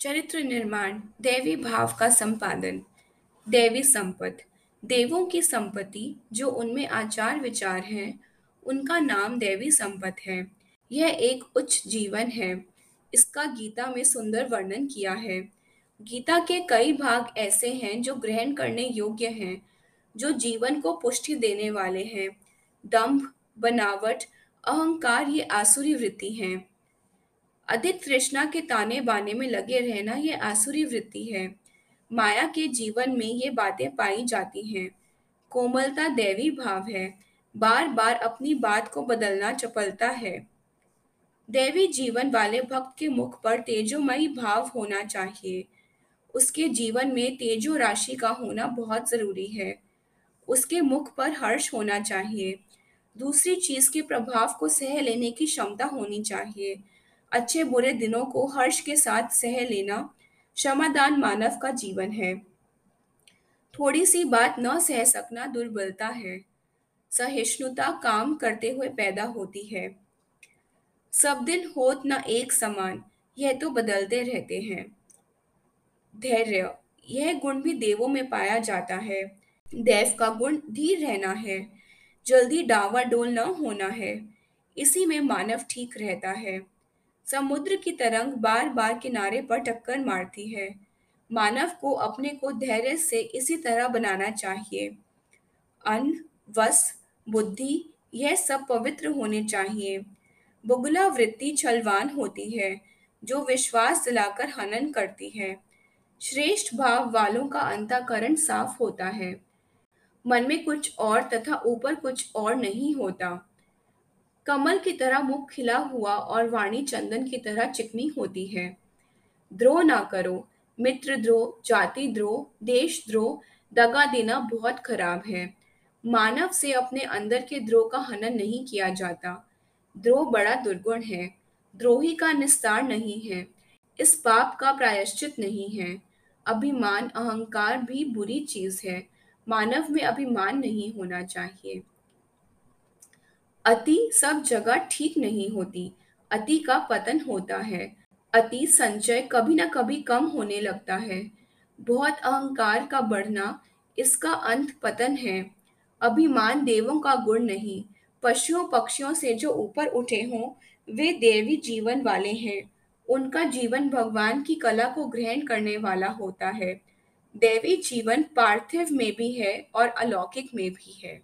चरित्र निर्माण, दैवी भाव का संपादन, दैवी संपत्ति देवों की संपत्ति, जो उनमें आचार विचार हैं, उनका नाम देवी संपत्ति है। यह एक उच्च जीवन है। इसका गीता में सुंदर वर्णन किया है। गीता के कई भाग ऐसे हैं जो ग्रहण करने योग्य हैं, जो जीवन को पुष्टि देने वाले हैं। दंभ, बनावट, अहंकार ये आसुरी वृत्ति हैं। अधिक तृष्णा के ताने बाने में लगे रहना ये आसुरी वृत्ति है। माया के जीवन में ये बातें पाई जाती हैं। कोमलता दैवी भाव है। बार बार अपनी बात को बदलना चपलता है। दैवी जीवन वाले भक्त के मुख पर तेजोमयी भाव होना चाहिए। उसके जीवन में तेजो राशि का होना बहुत ज़रूरी है। उसके मुख पर हर्ष होना चाहिए। दूसरी चीज़ के प्रभाव को सह लेने की क्षमता होनी चाहिए। अच्छे बुरे दिनों को हर्ष के साथ सह लेना क्षमादान मानव का जीवन है। थोड़ी सी बात न सह सकना दुर्बलता है। सहिष्णुता काम करते हुए पैदा होती है। सब दिन होत न एक समान, यह तो बदलते रहते हैं। धैर्य, यह गुण भी देवों में पाया जाता है। देव का गुण धीर रहना है। जल्दी डावाडोल न होना है। इसी में मानव ठीक रहता है। समुद्र की तरंग बार बार किनारे पर टक्कर मारती है। मानव को अपने को धैर्य से इसी तरह बनाना चाहिए। अन्न वस्त्र बुद्धि, यह सब पवित्र होने चाहिए। बुगला वृत्ति छलवान होती है, जो विश्वास दिलाकर हनन करती है। श्रेष्ठ भाव वालों का अंतःकरण साफ़ होता है। मन में कुछ और तथा ऊपर कुछ और नहीं होता। कमल की तरह मुख खिला हुआ और वाणी चंदन की तरह चिकनी होती है। द्रोह ना करो, मित्र द्रोह, जाति द्रोह, देश द्रोह, दगा देना बहुत खराब है। मानव से अपने अंदर के द्रोह का हनन नहीं किया जाता। द्रोह बड़ा दुर्गुण है, द्रोही का निस्तार नहीं है, इस पाप का प्रायश्चित नहीं है। अभिमान, अहंकार भी बुरी चीज़ है, मानव में अभिमान नहीं होना चाहिए। अति सब जगह ठीक नहीं होती, अति का पतन होता है, अति संचय कभी ना कभी कम होने लगता है। बहुत अहंकार का बढ़ना इसका अंत पतन है। अभिमान देवों का गुण नहीं, पशुओं पक्षियों से जो ऊपर उठे हों, वे देवी जीवन वाले हैं। उनका जीवन भगवान की कला को ग्रहण करने वाला होता है। देवी जीवन पार्थिव में भी है और अलौकिक में भी है।